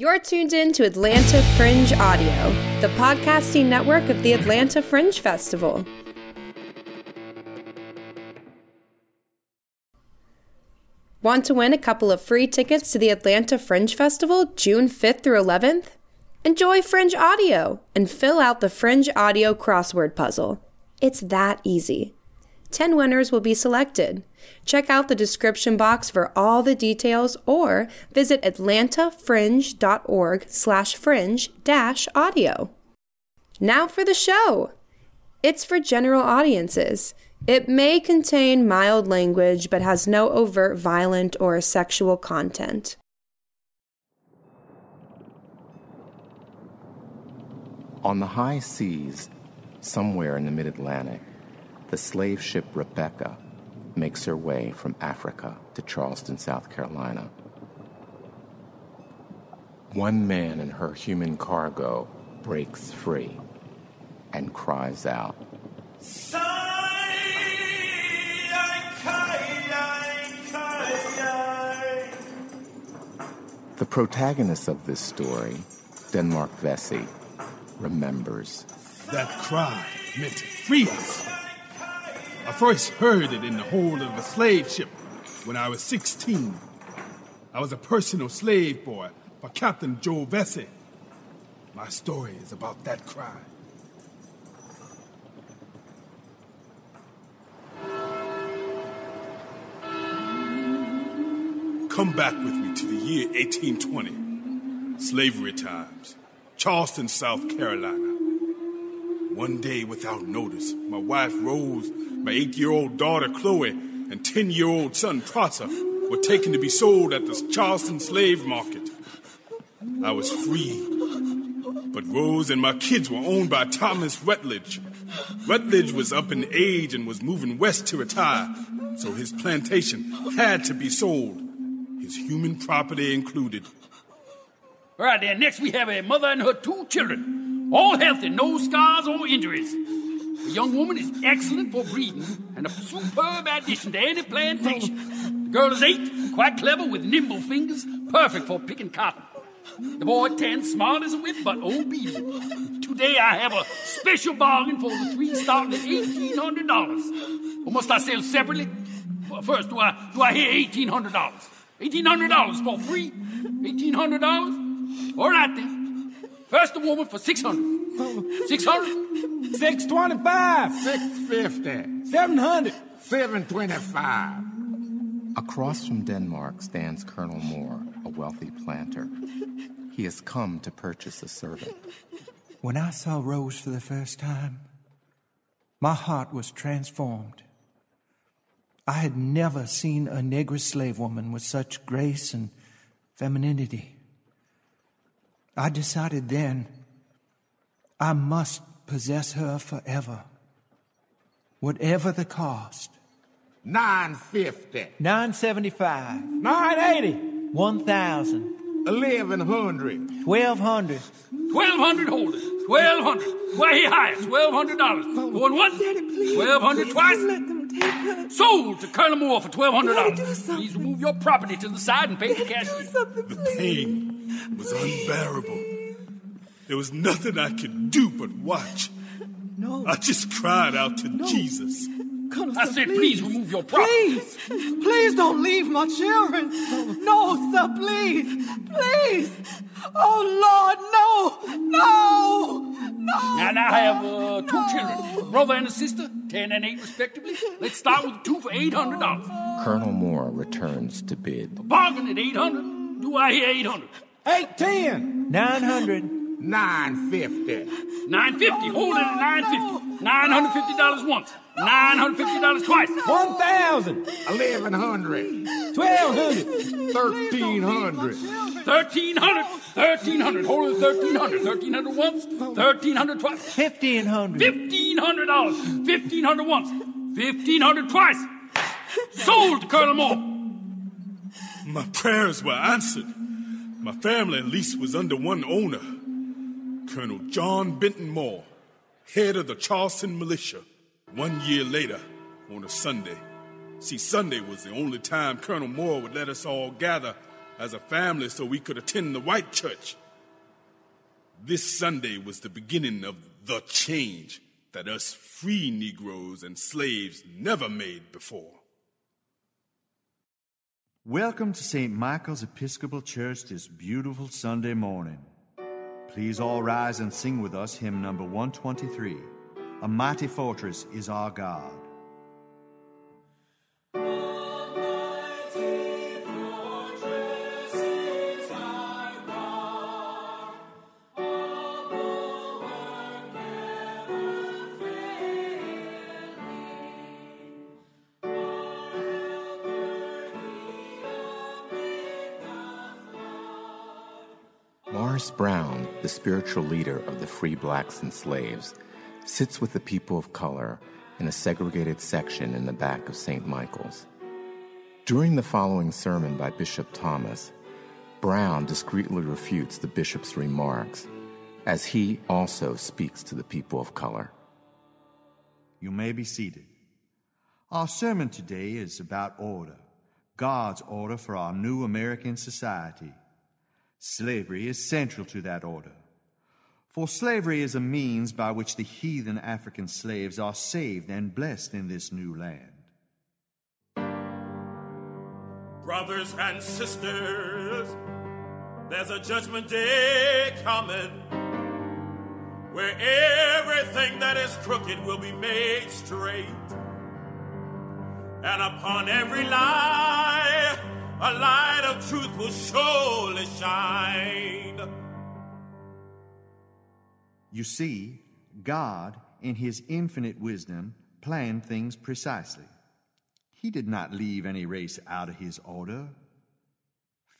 You're tuned in to Atlanta Fringe Audio, the podcasting network of the Atlanta Fringe Festival. Want to win a couple of free tickets to the Atlanta Fringe Festival June 5th through 11th? Enjoy Fringe Audio and fill out the Fringe Audio crossword puzzle. It's that easy. 10 winners will be selected. Check out the description box for all the details or visit atlantafringe.org slash fringe dash audio. Now for the show. It's for general audiences. It may contain mild language but has no overt violent or sexual content. On the high seas, somewhere in the mid Atlantic, the slave ship Rebecca makes her way from Africa to Charleston, South Carolina. One man in her human cargo breaks free and cries out, The protagonist of this story, Denmark Vesey, remembers. That cry meant to free us. I first heard it in the hold of a slave ship when I was 16. I was a personal slave boy for Captain Joe Vesey. My story is about that cry. Come back with me to the year 1820. Slavery times. Charleston, South Carolina. One day, without notice, my wife Rose, my eight year old daughter Chloe, and 10 year old son Prosser were taken to be sold at the Charleston slave market. I was free, but Rose and my kids were owned by Thomas Rutledge. Rutledge was up in age and was moving west to retire, so his plantation had to be sold, his human property included. All right, then. Next, we have a mother and her two children, all healthy, no scars or injuries. The young woman is excellent for breeding and a superb addition to any plantation. The girl is eight, quite clever with nimble fingers, perfect for picking cotton. The boy ten, smart as a whip, but obedient. Today I have a special bargain for the three starting at eighteen hundred dollars. Or must I sell separately? First, do I do I hear eighteen hundred dollars? Eighteen hundred dollars for free? Eighteen hundred dollars? All right then. First the woman for six hundred. Six hundred? Six twenty-five. Six fifty. Seven hundred. Seven twenty-five. Across from Denmark stands Colonel Moore, a wealthy planter. He has come to purchase a servant. When I saw Rose for the first time, my heart was transformed. I had never seen a Negro slave woman with such grace and femininity. I decided then I must possess her forever, whatever the cost. Nine fifty. Nine seventy-five, Nine eighty. one thousand, Eleven hundred. twelve hundred. Twelve hundred hold it. Twelve hundred. Way higher. Twelve hundred dollars. Going once. Twelve hundred twice. Sold to Colonel Moore for twelve hundred dollars. Please remove your property to the side and pay the cash. The pain was unbearable. There was nothing I could do but watch. No. I just cried out to Jesus. Colonel, I sir, said, please remove your property. Please, please don't leave my children. No, sir, please, please. Oh, Lord, no, no, no. Now, now I have uh, two children, a brother and a sister, ten and eight respectively. Let's start with two for eight hundred dollars. Colonel Moore returns to bid. Bargain at eight hundred. Do I hear eight hundred? Eight ten. Nine hundred. Nine fifty. Nine fifty. Hold it at nine fifty. Nine hundred fifty dollars once. Nine hundred fifty dollars twice. One thousand. Eleven hundred. Twelve hundred. Thirteen hundred. Thirteen hundred. Thirteen hundred. Hold it thirteen hundred. Thirteen hundred once. Thirteen hundred twice. Fifteen hundred. Fifteen hundred dollars. Fifteen hundred once. Fifteen hundred twice. Sold Colonel Moore. My prayers were answered. My family at least was under one owner Colonel John Benton Moore, head of the Charleston militia. One year later, on a Sunday. See, Sunday was the only time Colonel Moore would let us all gather as a family so we could attend the white church. This Sunday was the beginning of the change that us free Negroes and slaves never made before. Welcome to St. Michael's Episcopal Church this beautiful Sunday morning. Please all rise and sing with us hymn number 123 A Mighty Fortress is Our God. Brown, the spiritual leader of the free blacks and slaves, sits with the people of color in a segregated section in the back of St. Michael's. During the following sermon by Bishop Thomas, Brown discreetly refutes the bishop's remarks as he also speaks to the people of color. You may be seated. Our sermon today is about order, God's order for our new American society. Slavery is central to that order. For slavery is a means by which the heathen African slaves are saved and blessed in this new land. Brothers and sisters, there's a judgment day coming where everything that is crooked will be made straight. And upon every lie, a light of truth will surely shine. You see, God, in His infinite wisdom, planned things precisely. He did not leave any race out of His order.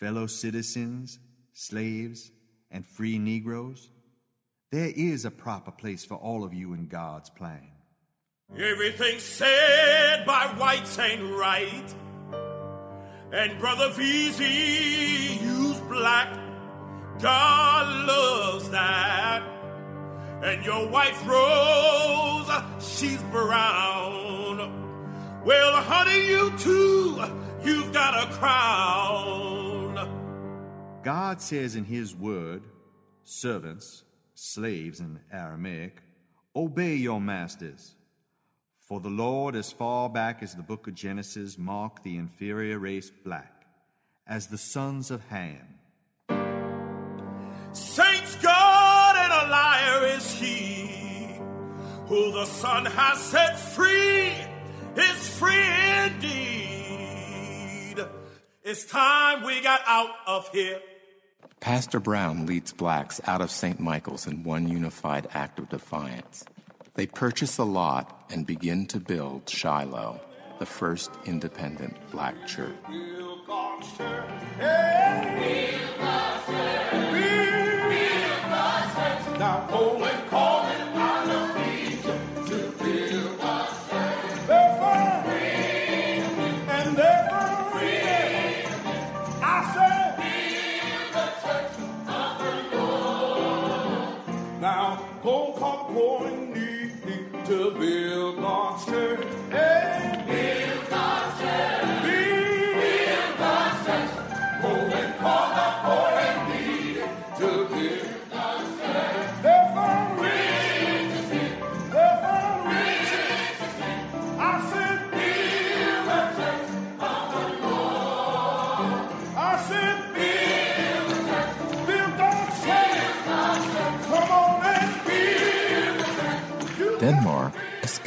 Fellow citizens, slaves, and free Negroes, there is a proper place for all of you in God's plan. Everything said by whites ain't right. And Brother Vesey used black. God loves that. And your wife Rose, she's brown. Well, honey, you too, you've got a crown. God says in His word, servants, slaves in Aramaic, obey your masters. For the Lord, as far back as the book of Genesis, marked the inferior race black as the sons of Ham. Saints God and a liar is he who the Son has set free is free indeed. It's time we got out of here. Pastor Brown leads blacks out of St. Michael's in one unified act of defiance. They purchase a lot and begin to build Shiloh, the first independent black church. Now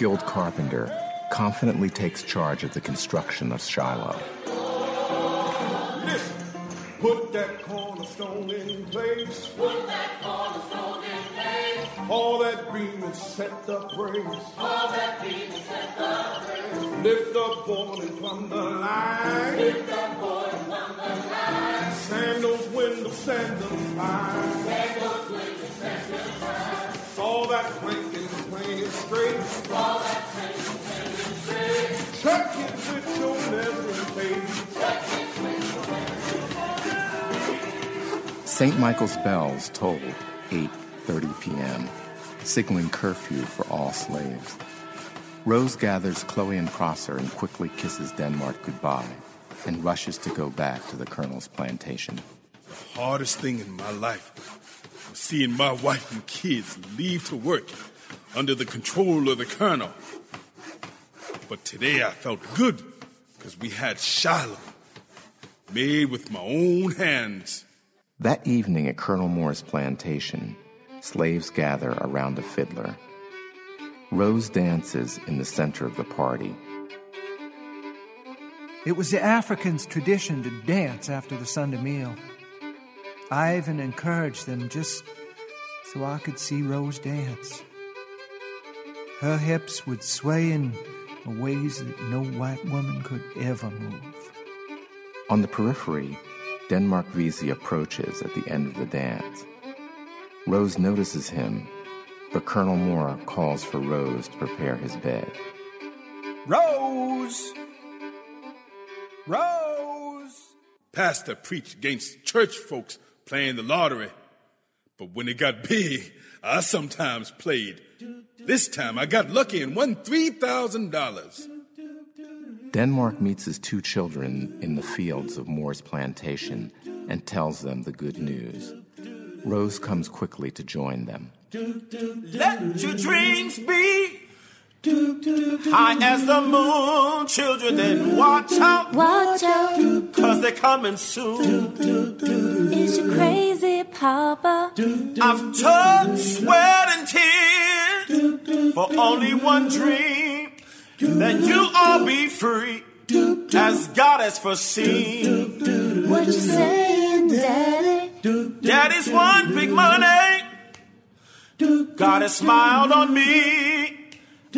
skilled carpenter, confidently takes charge of the construction of Shiloh. Listen, put that cornerstone in place. Put that cornerstone in place. All that beam and set the praise. All that beam and set the praise. Lift up boy and plumb the line. Lift up boy and plumb the line. Sand those windows, sand them fine. Sand those windows, sand them fine. Saw that planking, plain and straight. Saw that plain and straight. Check it with your your St. Michael's bells tolled 8:30 p.m., signaling curfew for all slaves. Rose gathers Chloe and Prosser and quickly kisses Denmark goodbye. and rushes to go back to the colonel's plantation. The hardest thing in my life was seeing my wife and kids leave to work under the control of the colonel. But today I felt good because we had Shiloh made with my own hands. That evening at Colonel Moore's plantation, slaves gather around a fiddler. Rose dances in the center of the party. It was the Africans' tradition to dance after the Sunday meal. I even encouraged them just so I could see Rose dance. Her hips would sway in ways that no white woman could ever move. On the periphery, Denmark Vesey approaches at the end of the dance. Rose notices him, but Colonel Moore calls for Rose to prepare his bed. Rose! Rose! Pastor preached against church folks playing the lottery. But when it got big, I sometimes played. This time I got lucky and won $3,000. Denmark meets his two children in the fields of Moore's plantation and tells them the good news. Rose comes quickly to join them. Let your dreams be high as the moon, children, and watch out. Watch out. Cause they're coming soon. Is you crazy, Papa? I've took sweat and tears for only one dream that you all be free as God has foreseen. What you saying, Daddy? Daddy's one big money. God has smiled on me.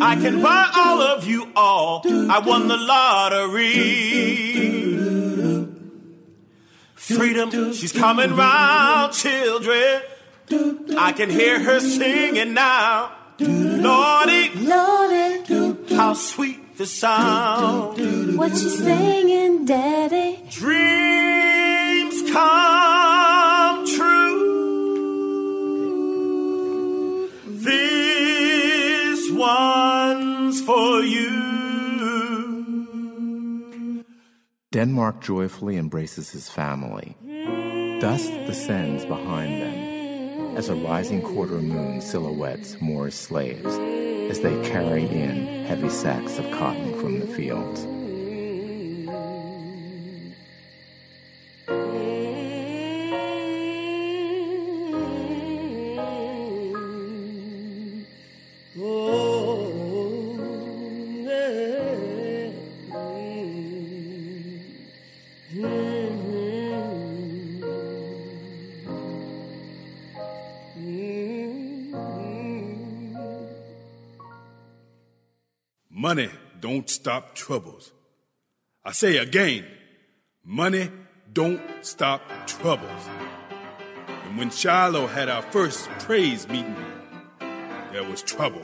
I can buy all of you all. I won the lottery. Freedom, she's coming round, children. I can hear her singing now. Lordy, Lordy, how sweet the sound. what you singing, Daddy? Dreams come true. This Denmark joyfully embraces his family. Dust descends behind them as a rising quarter moon silhouettes Moore's slaves as they carry in heavy sacks of cotton from the fields. Don't stop troubles. I say again, money don't stop troubles. And when Shiloh had our first praise meeting, there was trouble.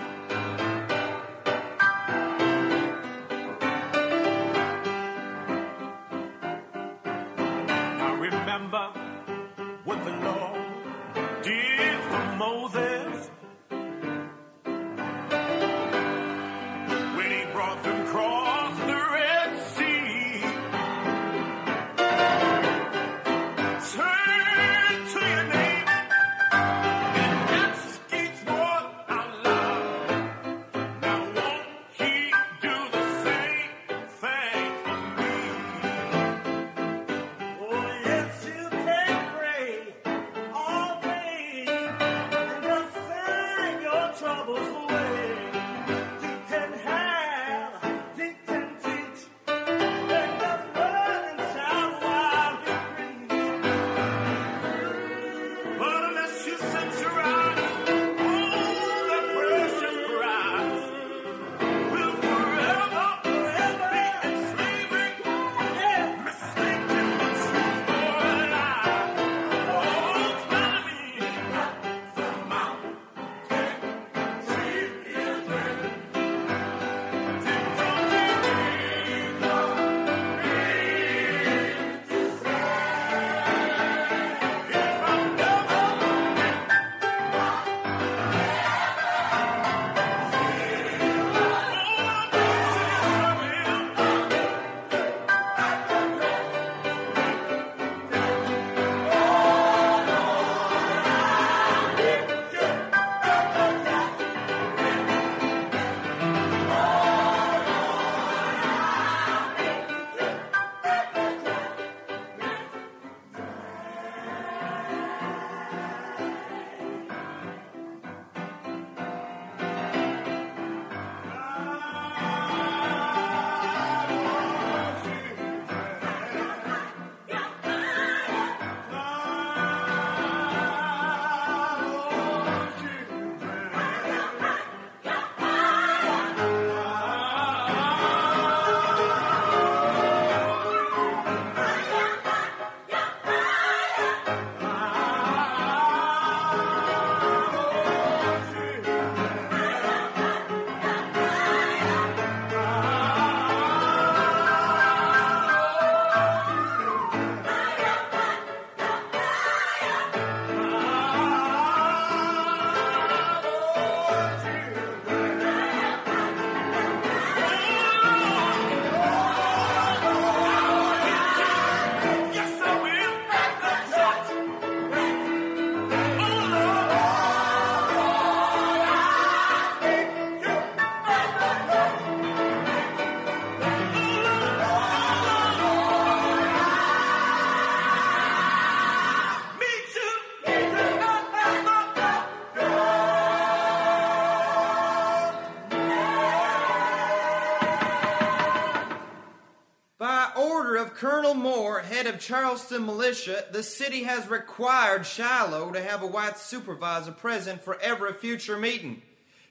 Head of Charleston Militia, the city has required Shiloh to have a white supervisor present for every future meeting.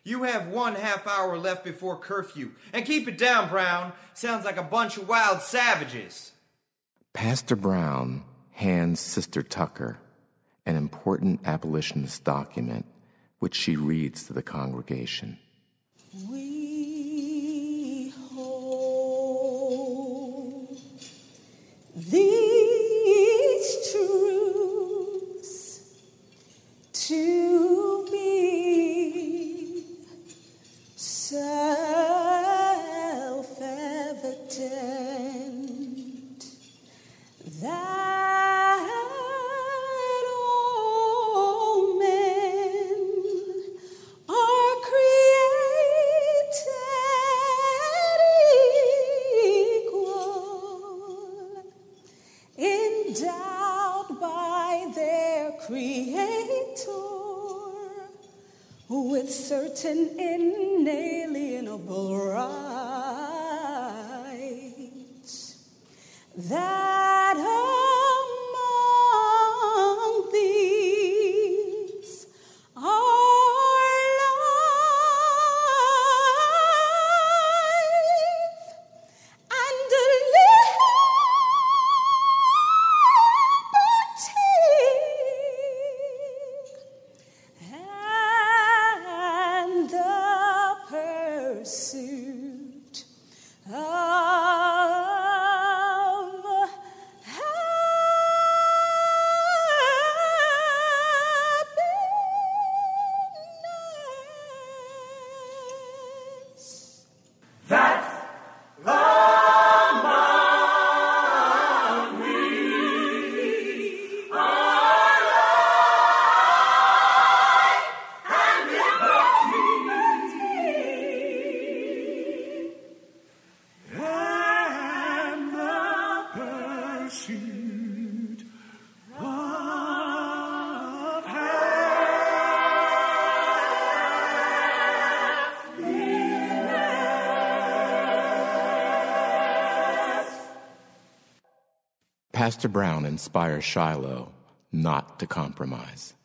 You have one half hour left before curfew. And keep it down, Brown. Sounds like a bunch of wild savages. Pastor Brown hands Sister Tucker an important abolitionist document which she reads to the congregation. We these truths to Pastor Brown inspires Shiloh not to compromise.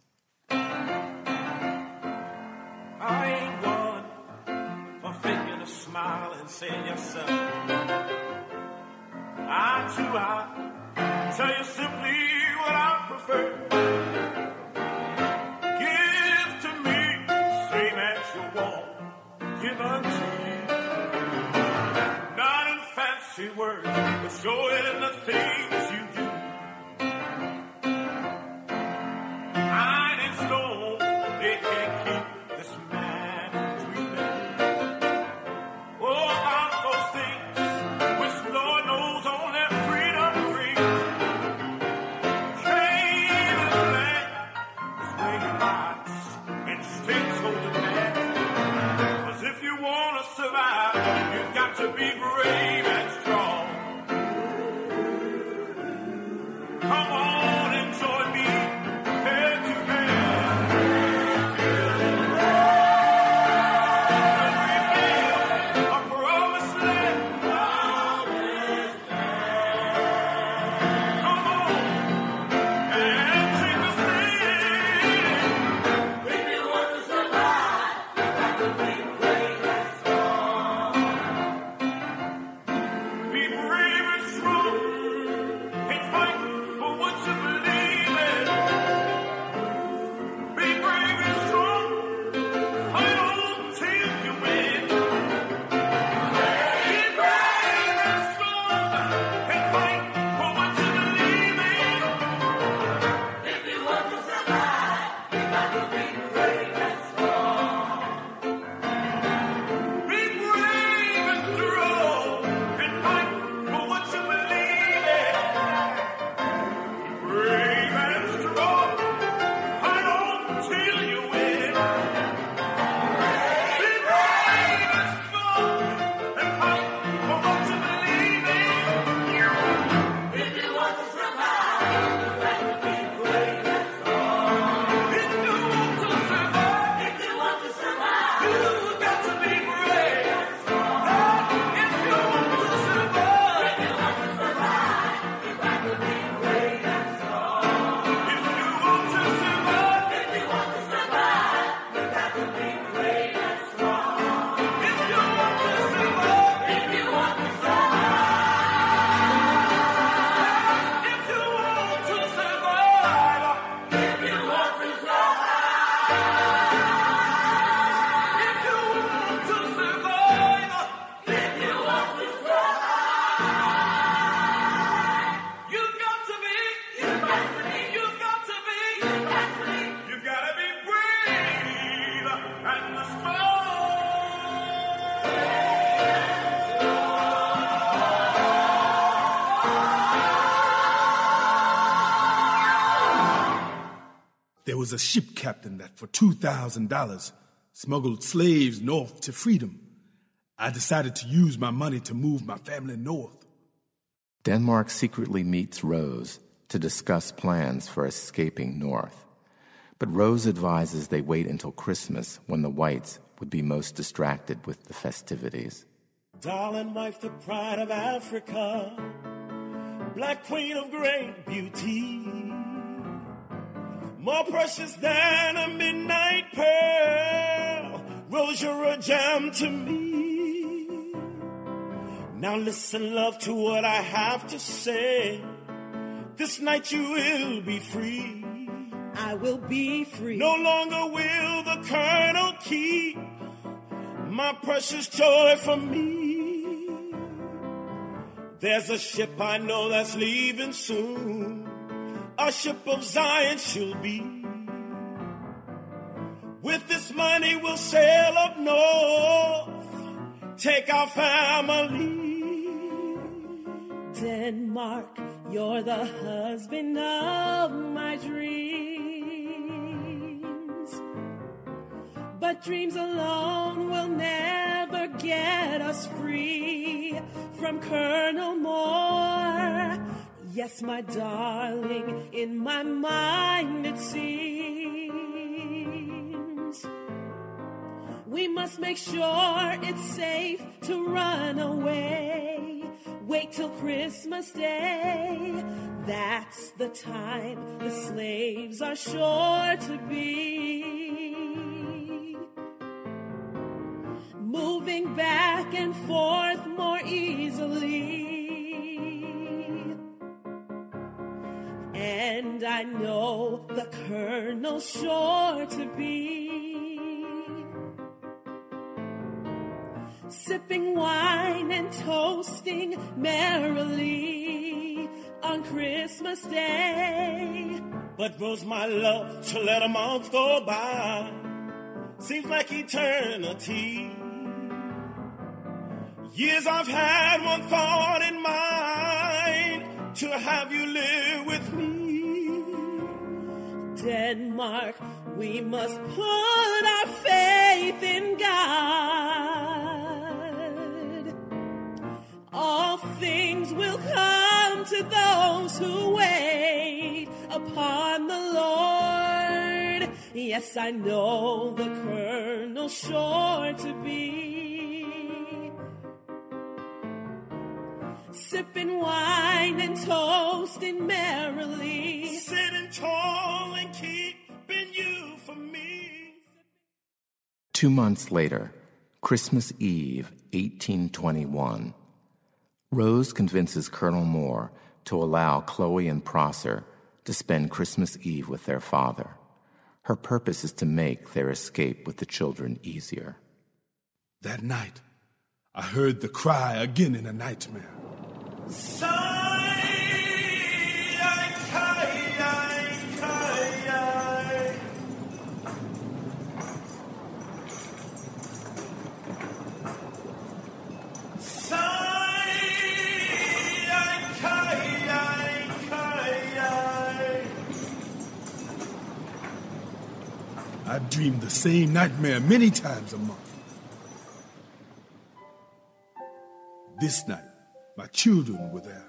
A ship captain that, for $2,000, smuggled slaves north to freedom. I decided to use my money to move my family north. Denmark secretly meets Rose to discuss plans for escaping north. But Rose advises they wait until Christmas when the whites would be most distracted with the festivities. Darling wife, the pride of Africa, black queen of great beauty, more precious than a midnight pearl. Rose, you're a gem to me. Now listen, love, to what I have to say. This night you will be free. I will be free. No longer will the colonel keep my precious joy from me. There's a ship I know that's leaving soon. A ship of Zion she'll be. With this money we'll sail up north, take our family. Denmark, you're the husband of my dreams. But dreams alone will never get us free from Colonel Moore. Yes, my darling, in my mind it seems we must make sure it's safe to run away. Wait till Christmas Day. That's the time the slaves are sure to be. I know the Colonel's sure to be. sipping wine and toasting merrily on Christmas Day. But Rose, my love, to let a month go by seems like eternity. Years I've had one thought in mind to have you live with. Denmark, we must put our faith in God. All things will come to those who wait upon the Lord. Yes, I know the Colonel's sure to be. Sipping wine and toasting merrily. Sitting tall and keeping you for me. Two months later, Christmas Eve, 1821, Rose convinces Colonel Moore to allow Chloe and Prosser to spend Christmas Eve with their father. Her purpose is to make their escape with the children easier. That night, I heard the cry again in a nightmare. I dreamed the same nightmare many times a month. This night, children were there.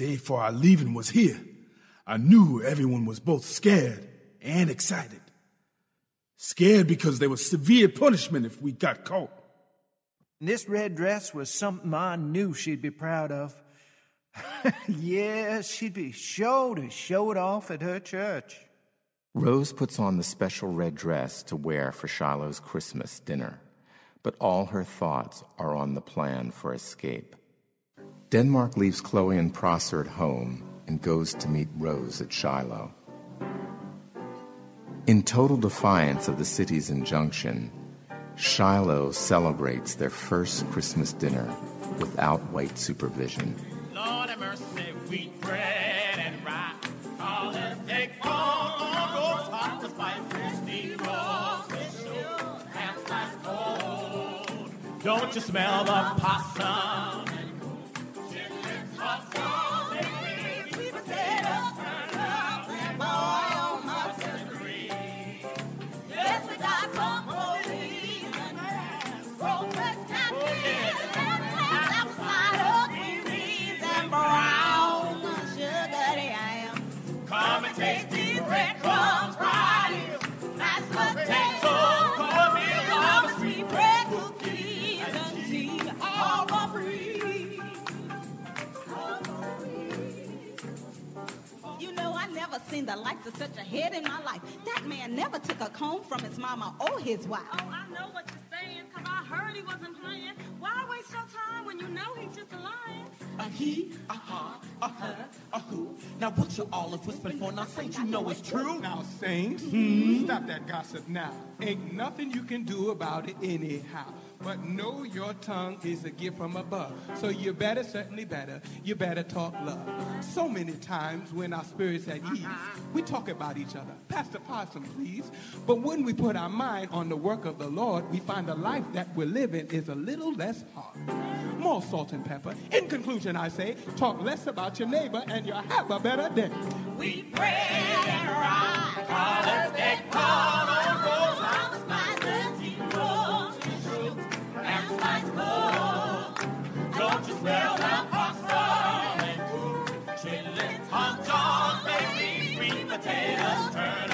Day for our leaving was here. I knew everyone was both scared and excited. Scared because there was severe punishment if we got caught. This red dress was something I knew she'd be proud of. yes, she'd be sure to show it off at her church. Rose puts on the special red dress to wear for Shiloh's Christmas dinner, but all her thoughts are on the plan for escape. Denmark leaves Chloe and Prosser at home and goes to meet Rose at Shiloh. In total defiance of the city's injunction, Shiloh celebrates their first Christmas dinner without white supervision. Lord have mercy, wheat bread and rye. All sugar, ham. Don't you smell the possum? Never seen the likes of such a head in my life. That man never took a comb from his mama or his wife. Oh, I know what you're saying, cause I heard he wasn't playing. Why waste your time when you know he's just a lion? A he, a her, a her, a who. Now what you all is whispering for? Now Saint, you know it's true. Now, Saints, hmm? stop that gossip now. Ain't nothing you can do about it anyhow. But know your tongue is a gift from above. So you better, certainly better, you better talk love. So many times when our spirits at ease, we talk about each other. Pastor Possum, please. But when we put our mind on the work of the Lord, we find the life that we're living is a little less hard. More salt and pepper. In conclusion, I say, talk less about your neighbor and you'll have a better day. Wheat bread and rye, collards, egg, corn, on sweet potatoes, turnips,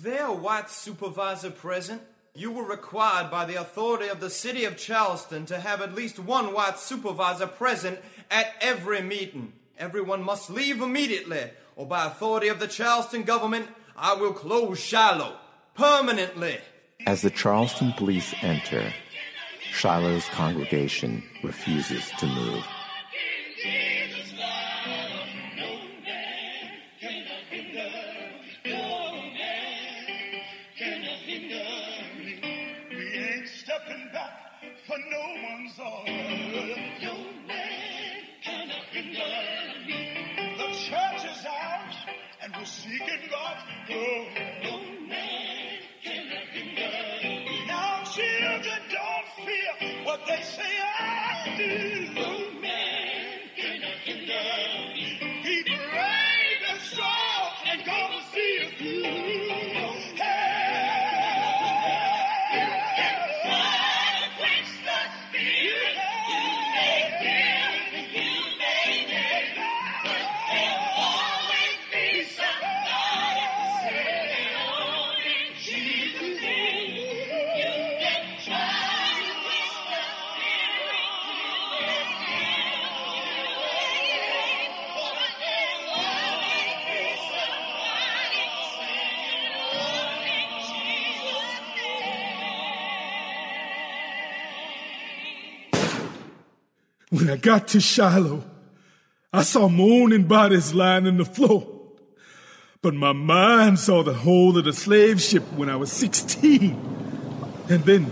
Is there a white supervisor present? You were required by the authority of the city of Charleston to have at least one white supervisor present at every meeting. Everyone must leave immediately, or by authority of the Charleston government, I will close Shiloh permanently. As the Charleston police enter, Shiloh's congregation refuses to move. What they say I do. No man cannot hinder me. I got to Shiloh, I saw moaning bodies lying on the floor. But my mind saw the whole of the slave ship when I was 16. And then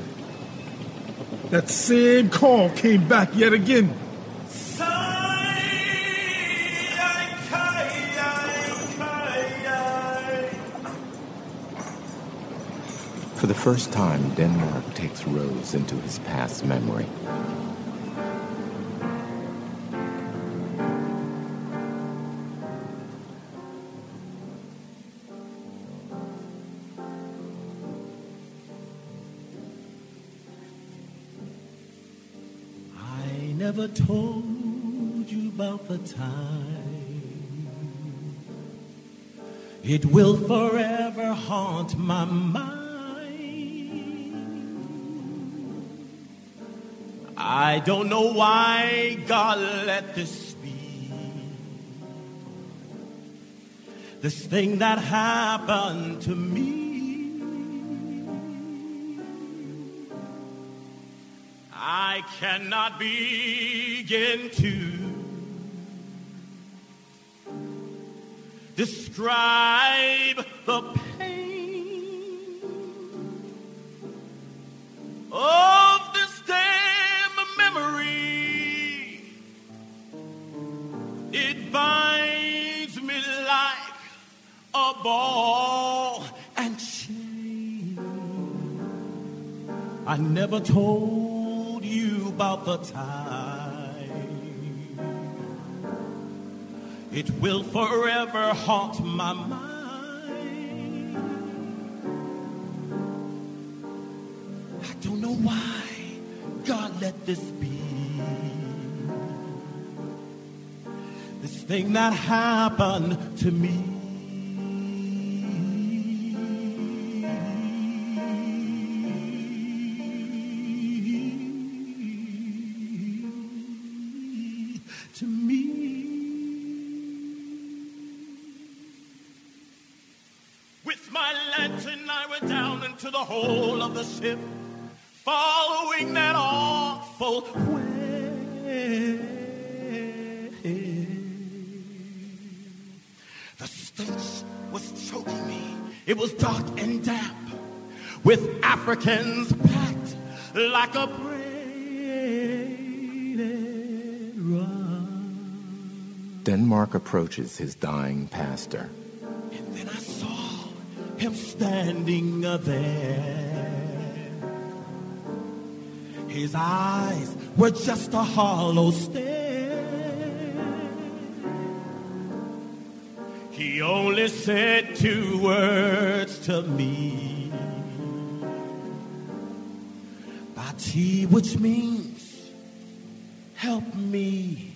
that same call came back yet again. For the first time, Denmark takes Rose into his past memory. Told you about the time. It will forever haunt my mind. I don't know why God let this be. This thing that happened to me. Cannot begin to describe the pain of this damn memory. It binds me like a ball and chain. I never told about the time. It will forever haunt my mind. I don't know why God let this be. This thing that happened to me. Like a braided. Denmark approaches his dying pastor. And then I saw him standing there. His eyes were just a hollow stare. He only said two words to me. Bati, which means help me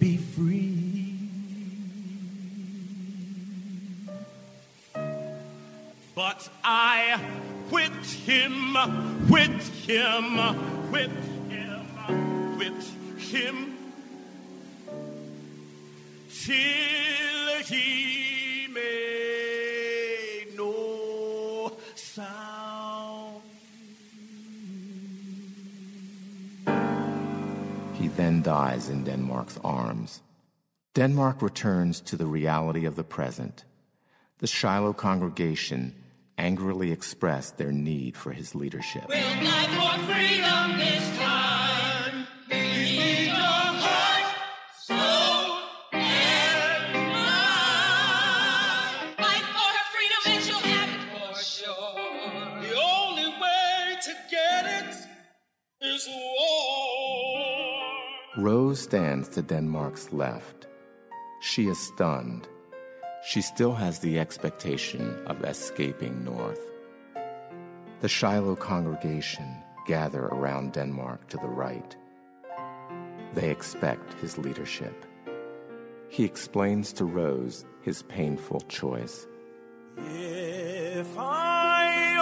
be free. But I whipped him, whipped him, whipped him, whipped him till then dies in Denmark's arms. Denmark returns to the reality of the present. The Shiloh congregation angrily expressed their need for his leadership. We'll Rose stands to Denmark's left. She is stunned. She still has the expectation of escaping north. The Shiloh congregation gather around Denmark to the right. They expect his leadership. He explains to Rose his painful choice. If I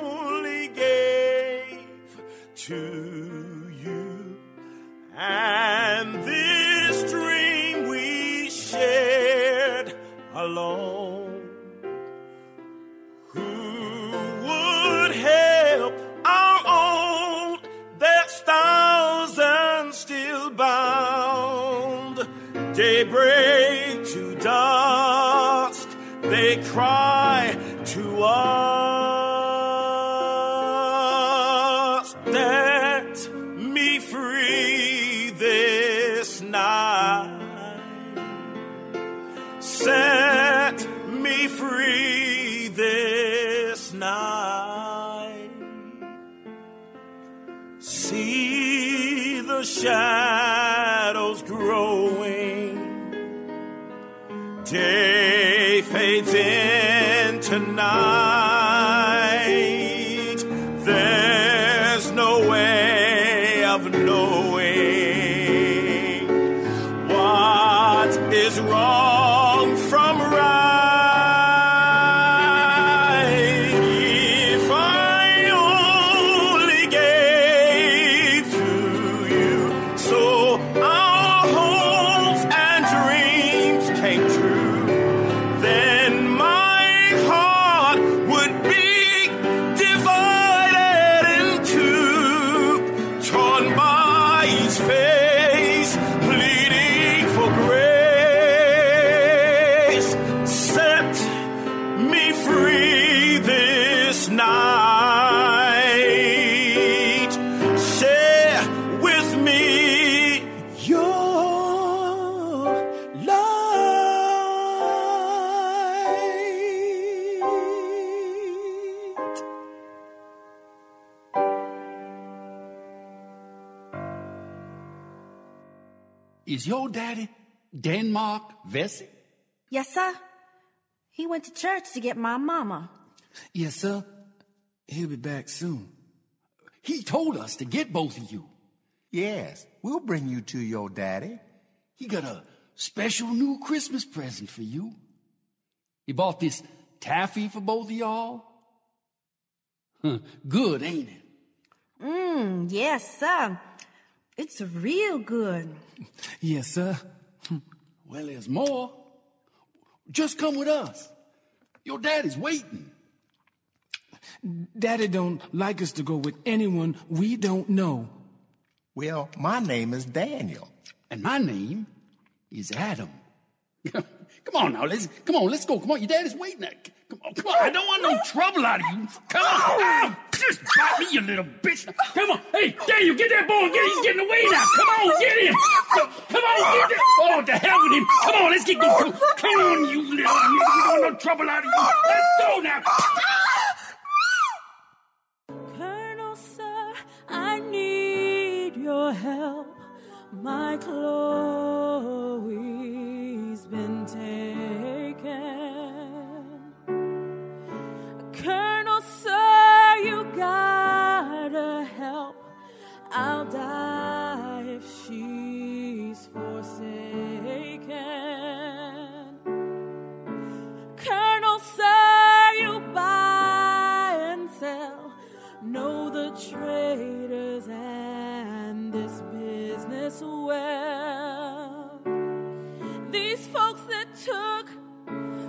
only gave to and this dream we shared alone, who would help our own? There's thousands still bound. Daybreak to dusk, they cry Set me free this night. See the shadows growing. Day fades into night. Yes, sir. He went to church to get my mama. Yes, sir. He'll be back soon. He told us to get both of you. Yes, we'll bring you to your daddy. He got a special new Christmas present for you. He bought this taffy for both of y'all. Huh, good, ain't it? Mmm, yes, sir. It's real good. Yes, sir. Well, there's more. Just come with us. Your daddy's waiting. Daddy don't like us to go with anyone we don't know. Well, my name is Daniel. And my name is Adam. come on now, let's come on, let's go. Come on, your daddy's waiting. Come on, come on. I don't want no trouble out of you. Come on. Just bite me, you little bitch. Come on. Hey, Daniel, get that boy. Get he's getting away now. Come on, get him. Come on, get that. Oh, to hell with him. Come on, let's get going. Come on, you little. We don't want no trouble out of you. Let's go now. Colonel, sir, I need your help. My Chloe's as well. These folks that took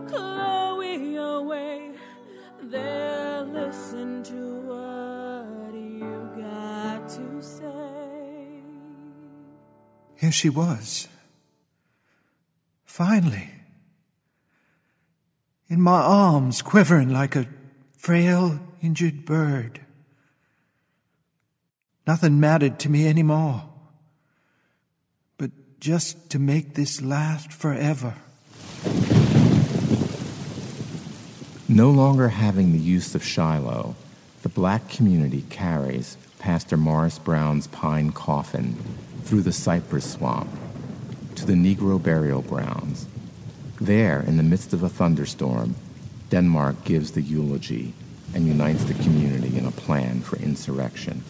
Chloe away, they'll listen to what you got to say. Here she was. Finally. In my arms, quivering like a frail, injured bird. Nothing mattered to me anymore just to make this last forever. No longer having the use of Shiloh, the black community carries Pastor Morris Brown's pine coffin through the cypress swamp to the Negro burial grounds. There, in the midst of a thunderstorm, Denmark gives the eulogy and unites the community in a plan for insurrection.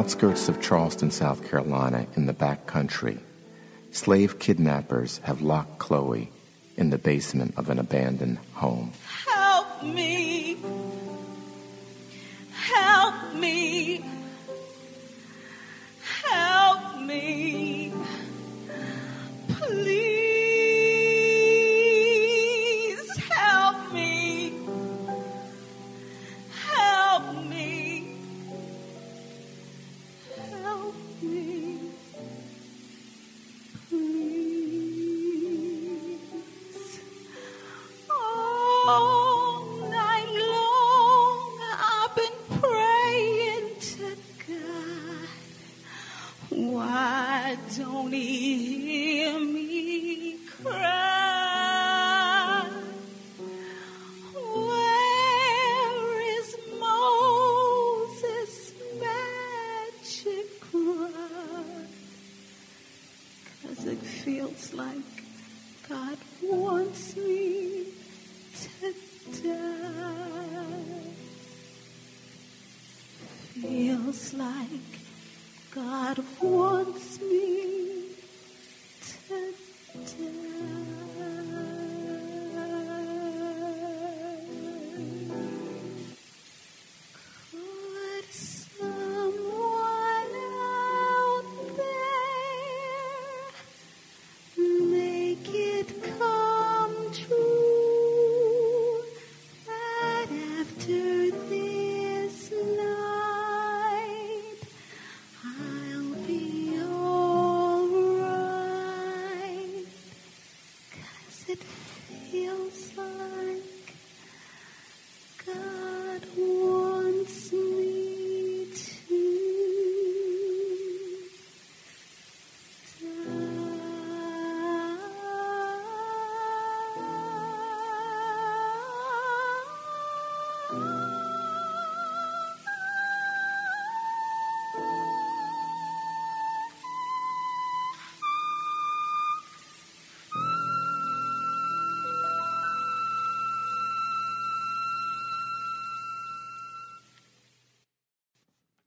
Outskirts of Charleston, South Carolina, in the back country, slave kidnappers have locked Chloe in the basement of an abandoned home.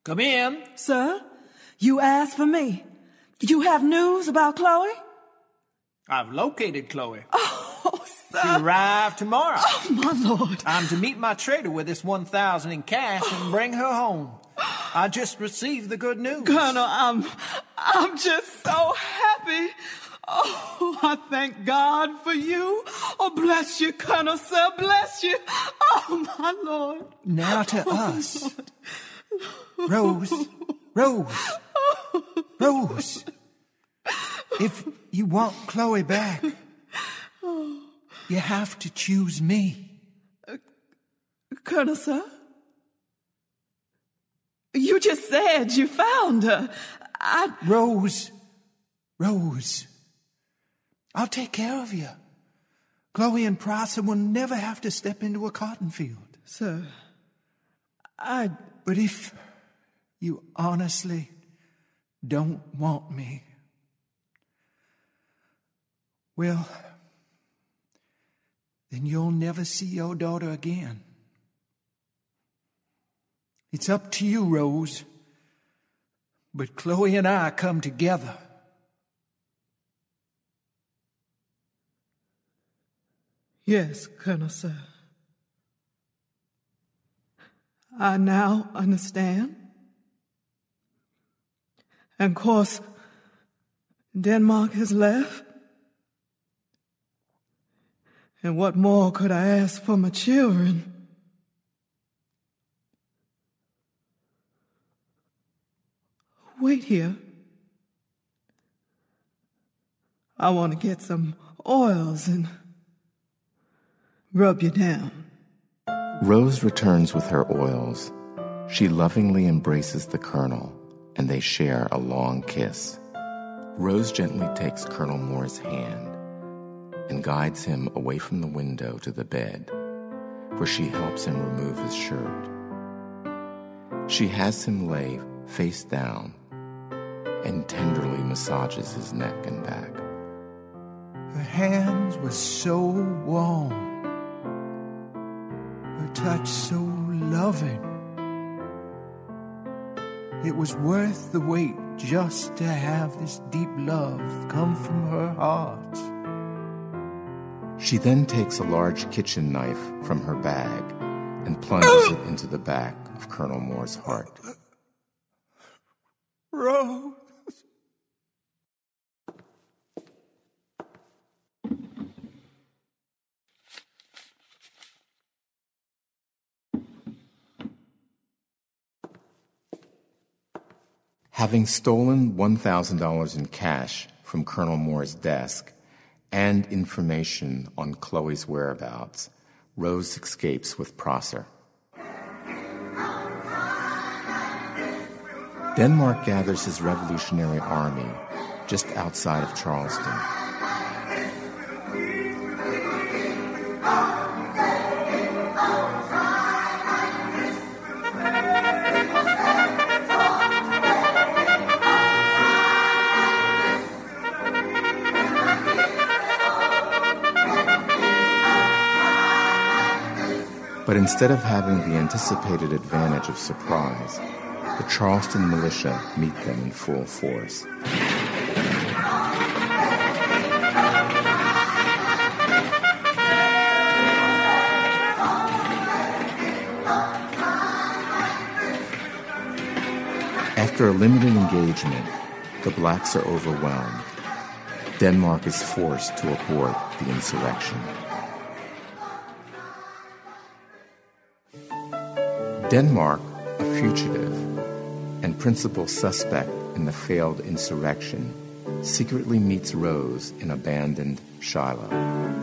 Come in. Sir, you asked for me. You have news about Chloe? I've located Chloe. Oh, sir. She arrived tomorrow. Oh, my lord. I'm to meet my trader with this 1,000 in cash and bring her home. I just received the good news. Colonel, I'm, I'm just so happy. Oh, I thank God for you. Oh, bless you, Colonel, sir. Bless you. Oh, my Lord. Now to oh, us. Rose, Rose, Rose. If you want Chloe back, you have to choose me. Colonel, sir? You just said you found her. I. Rose, Rose. I'll take care of you. Chloe and Prosser will never have to step into a cotton field. Sir, I. But if you honestly don't want me, well, then you'll never see your daughter again. It's up to you, Rose. But Chloe and I come together. Yes, Colonel, sir. I now understand. And of course, Denmark has left. And what more could I ask for my children? Wait here. I want to get some oils and rub you down. Rose returns with her oils. She lovingly embraces the colonel, and they share a long kiss. Rose gently takes Colonel Moore's hand and guides him away from the window to the bed, where she helps him remove his shirt. She has him lay face down and tenderly massages his neck and back. Her hands were so warm, her touch so loving. It was worth the wait just to have this deep love come from her heart. She then takes a large kitchen knife from her bag and plunges it into the back of Colonel Moore's heart. Rose. Having stolen $1,000 in cash from Colonel Moore's desk and information on Chloe's whereabouts, Rose escapes with Prosser. Denmark gathers his revolutionary army just outside of Charleston. But instead of having the anticipated advantage of surprise, the Charleston militia meet them in full force. After a limited engagement, the blacks are overwhelmed. Denmark is forced to abort the insurrection. Denmark, a fugitive and principal suspect in the failed insurrection, secretly meets Rose in abandoned Shiloh.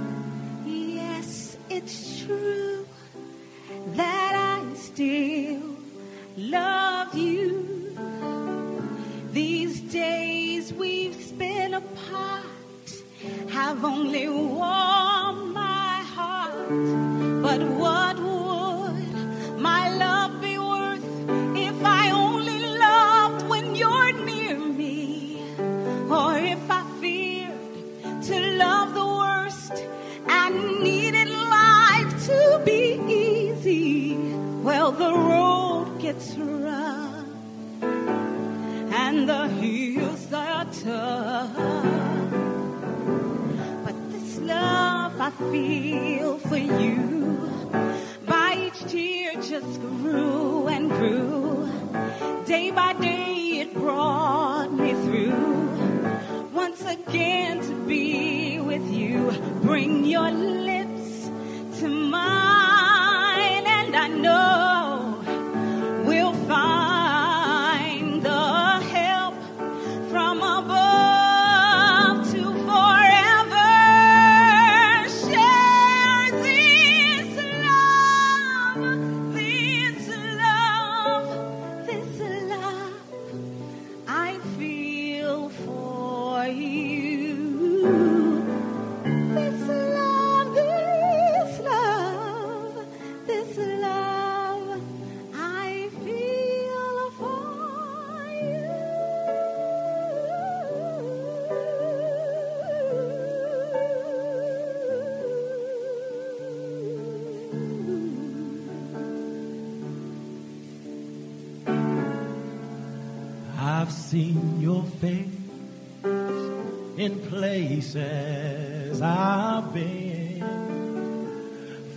Places I've been.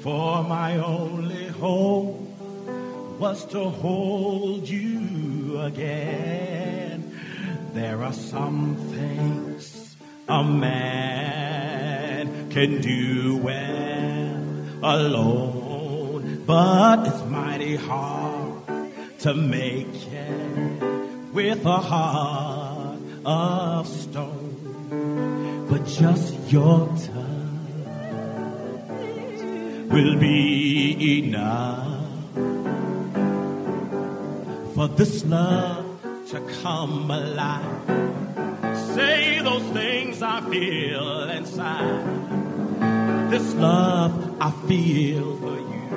For my only hope was to hold you again. There are some things a man can do well alone, but it's mighty hard to make it with a heart of your touch will be enough for this love to come alive. Say those things I feel inside. This love I feel for you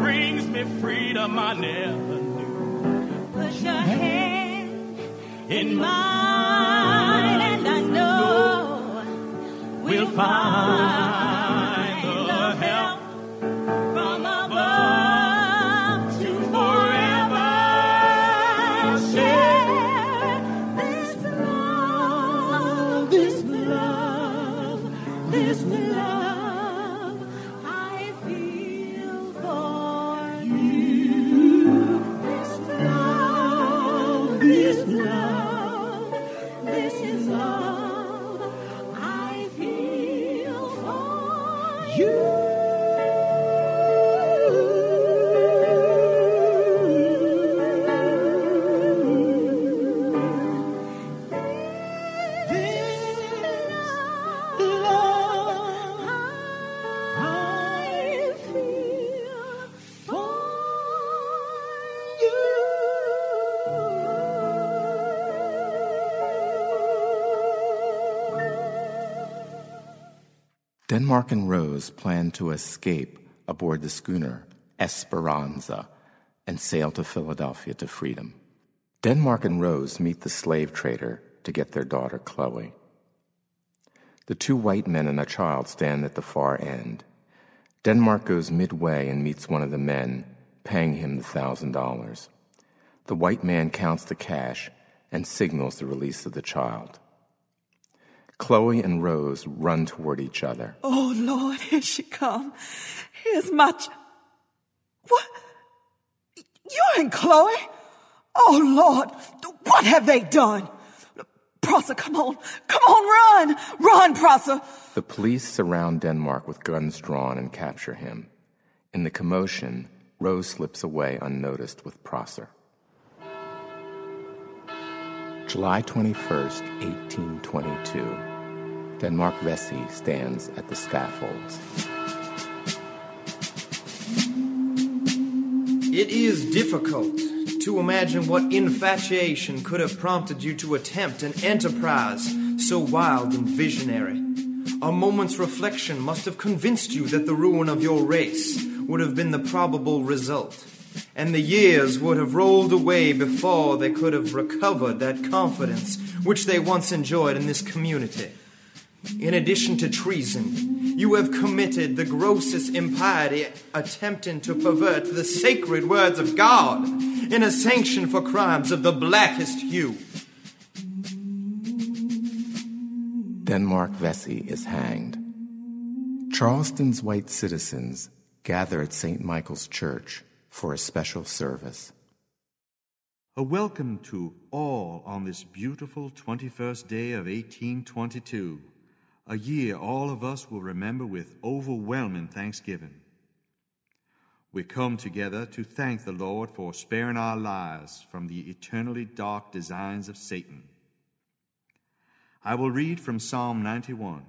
brings me freedom I never knew. Put your hand in mine, we'll Denmark and Rose planned to escape aboard the schooner Esperanza and sail to Philadelphia to freedom. Denmark and Rose meet the slave trader to get their daughter Chloe. The two white men and a child stand at the far end. Denmark goes midway and meets one of the men, paying him the thousand dollars. The white man counts the cash and signals the release of the child. Chloe and Rose run toward each other. Oh, Lord, here she come. Here's my ch- What? You and Chloe? Oh, Lord, what have they done? Prosser, come on. Come on, run. Run, Prosser. The police surround Denmark with guns drawn and capture him. In the commotion, Rose slips away unnoticed with Prosser. July 21st, 1822. Denmark Vesey stands at the scaffolds. It is difficult to imagine what infatuation could have prompted you to attempt an enterprise so wild and visionary. A moment's reflection must have convinced you that the ruin of your race would have been the probable result, and the years would have rolled away before they could have recovered that confidence which they once enjoyed in this community. In addition to treason, you have committed the grossest impiety, attempting to pervert the sacred words of God in a sanction for crimes of the blackest hue. Denmark Vesey is hanged. Charleston's white citizens gather at St. Michael's Church for a special service. A welcome to all on this beautiful 21st day of 1822, a year all of us will remember with overwhelming thanksgiving. We come together to thank the Lord for sparing our lives from the eternally dark designs of Satan. I will read from Psalm 91.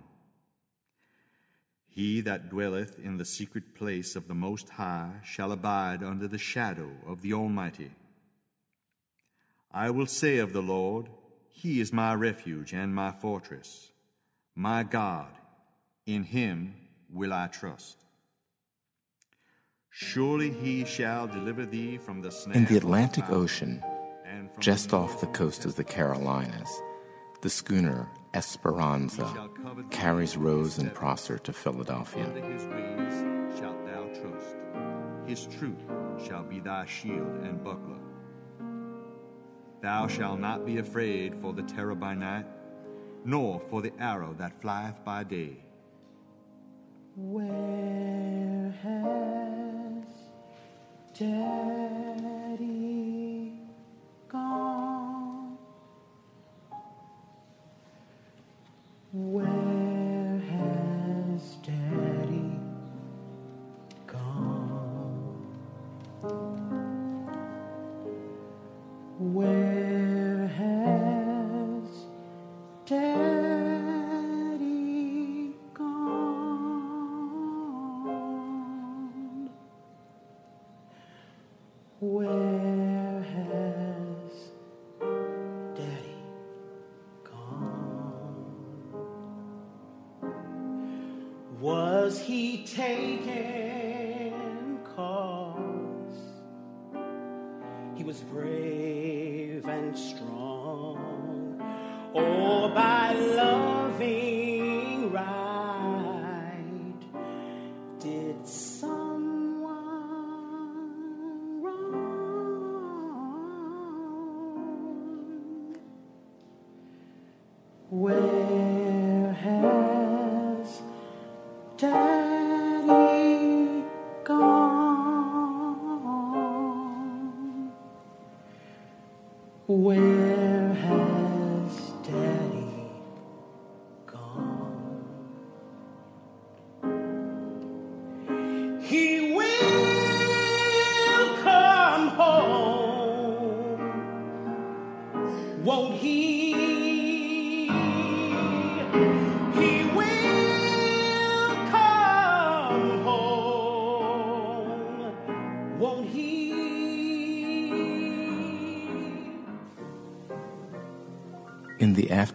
He that dwelleth in the secret place of the Most High shall abide under the shadow of the Almighty. I will say of the Lord, He is my refuge and my fortress, my God, in Him will I trust. Surely He shall deliver thee from the snare In the Atlantic Ocean, just off the coast of the Carolinas, the schooner Esperanza carries Rose and Prosser to Philadelphia. Under his wings shalt thou trust. His truth shall be thy shield and buckler. Thou shalt not be afraid for the terror by night, nor for the arrow that flieth by day. Where has Daddy Where has Daddy gone? Where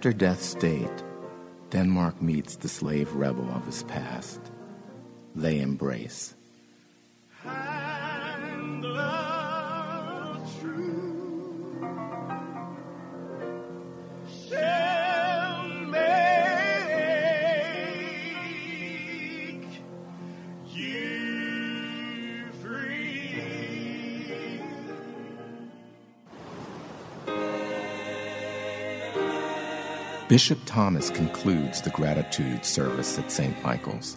after death state, Denmark meets the slave rebel of his past. They embrace. Bishop Thomas concludes the gratitude service at St. Michael's.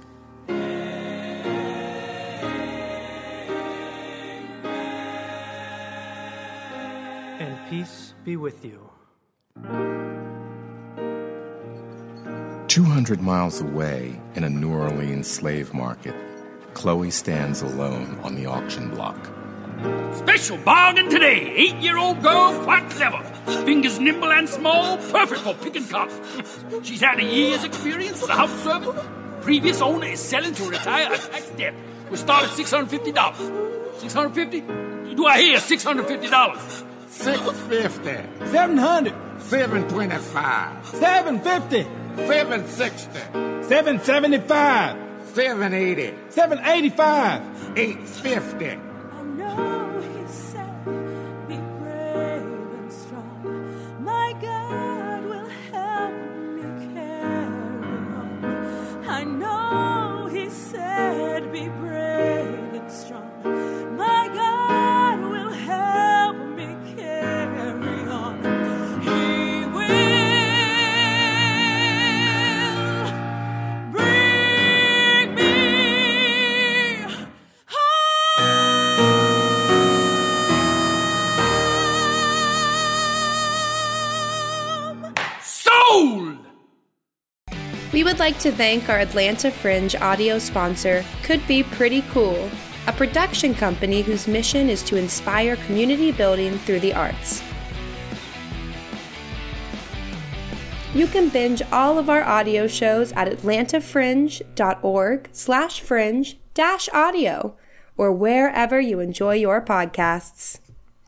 And peace be with you. 200 miles away in a New Orleans slave market, Chloe stands alone on the auction block. Special bargain today. Eight year old girl, quite clever. Fingers nimble and small, perfect for picking cotton. She's had a year's experience as a house servant. Previous owner is selling to retire a tax debt. We start at $650. 650? Do I hear $650? Six fifty. Seven hundred. Seven twenty-five. Seven fifty. Seven sixty. Seven seventy-five. Seven eighty. Seven eighty-five. Eight fifty. Oh, I know would like to thank our Atlanta Fringe audio sponsor, Could Be Pretty Cool, a production company whose mission is to inspire community building through the arts. You can binge all of our audio shows at atlantafringe.org slash fringe dash audio or wherever you enjoy your podcasts.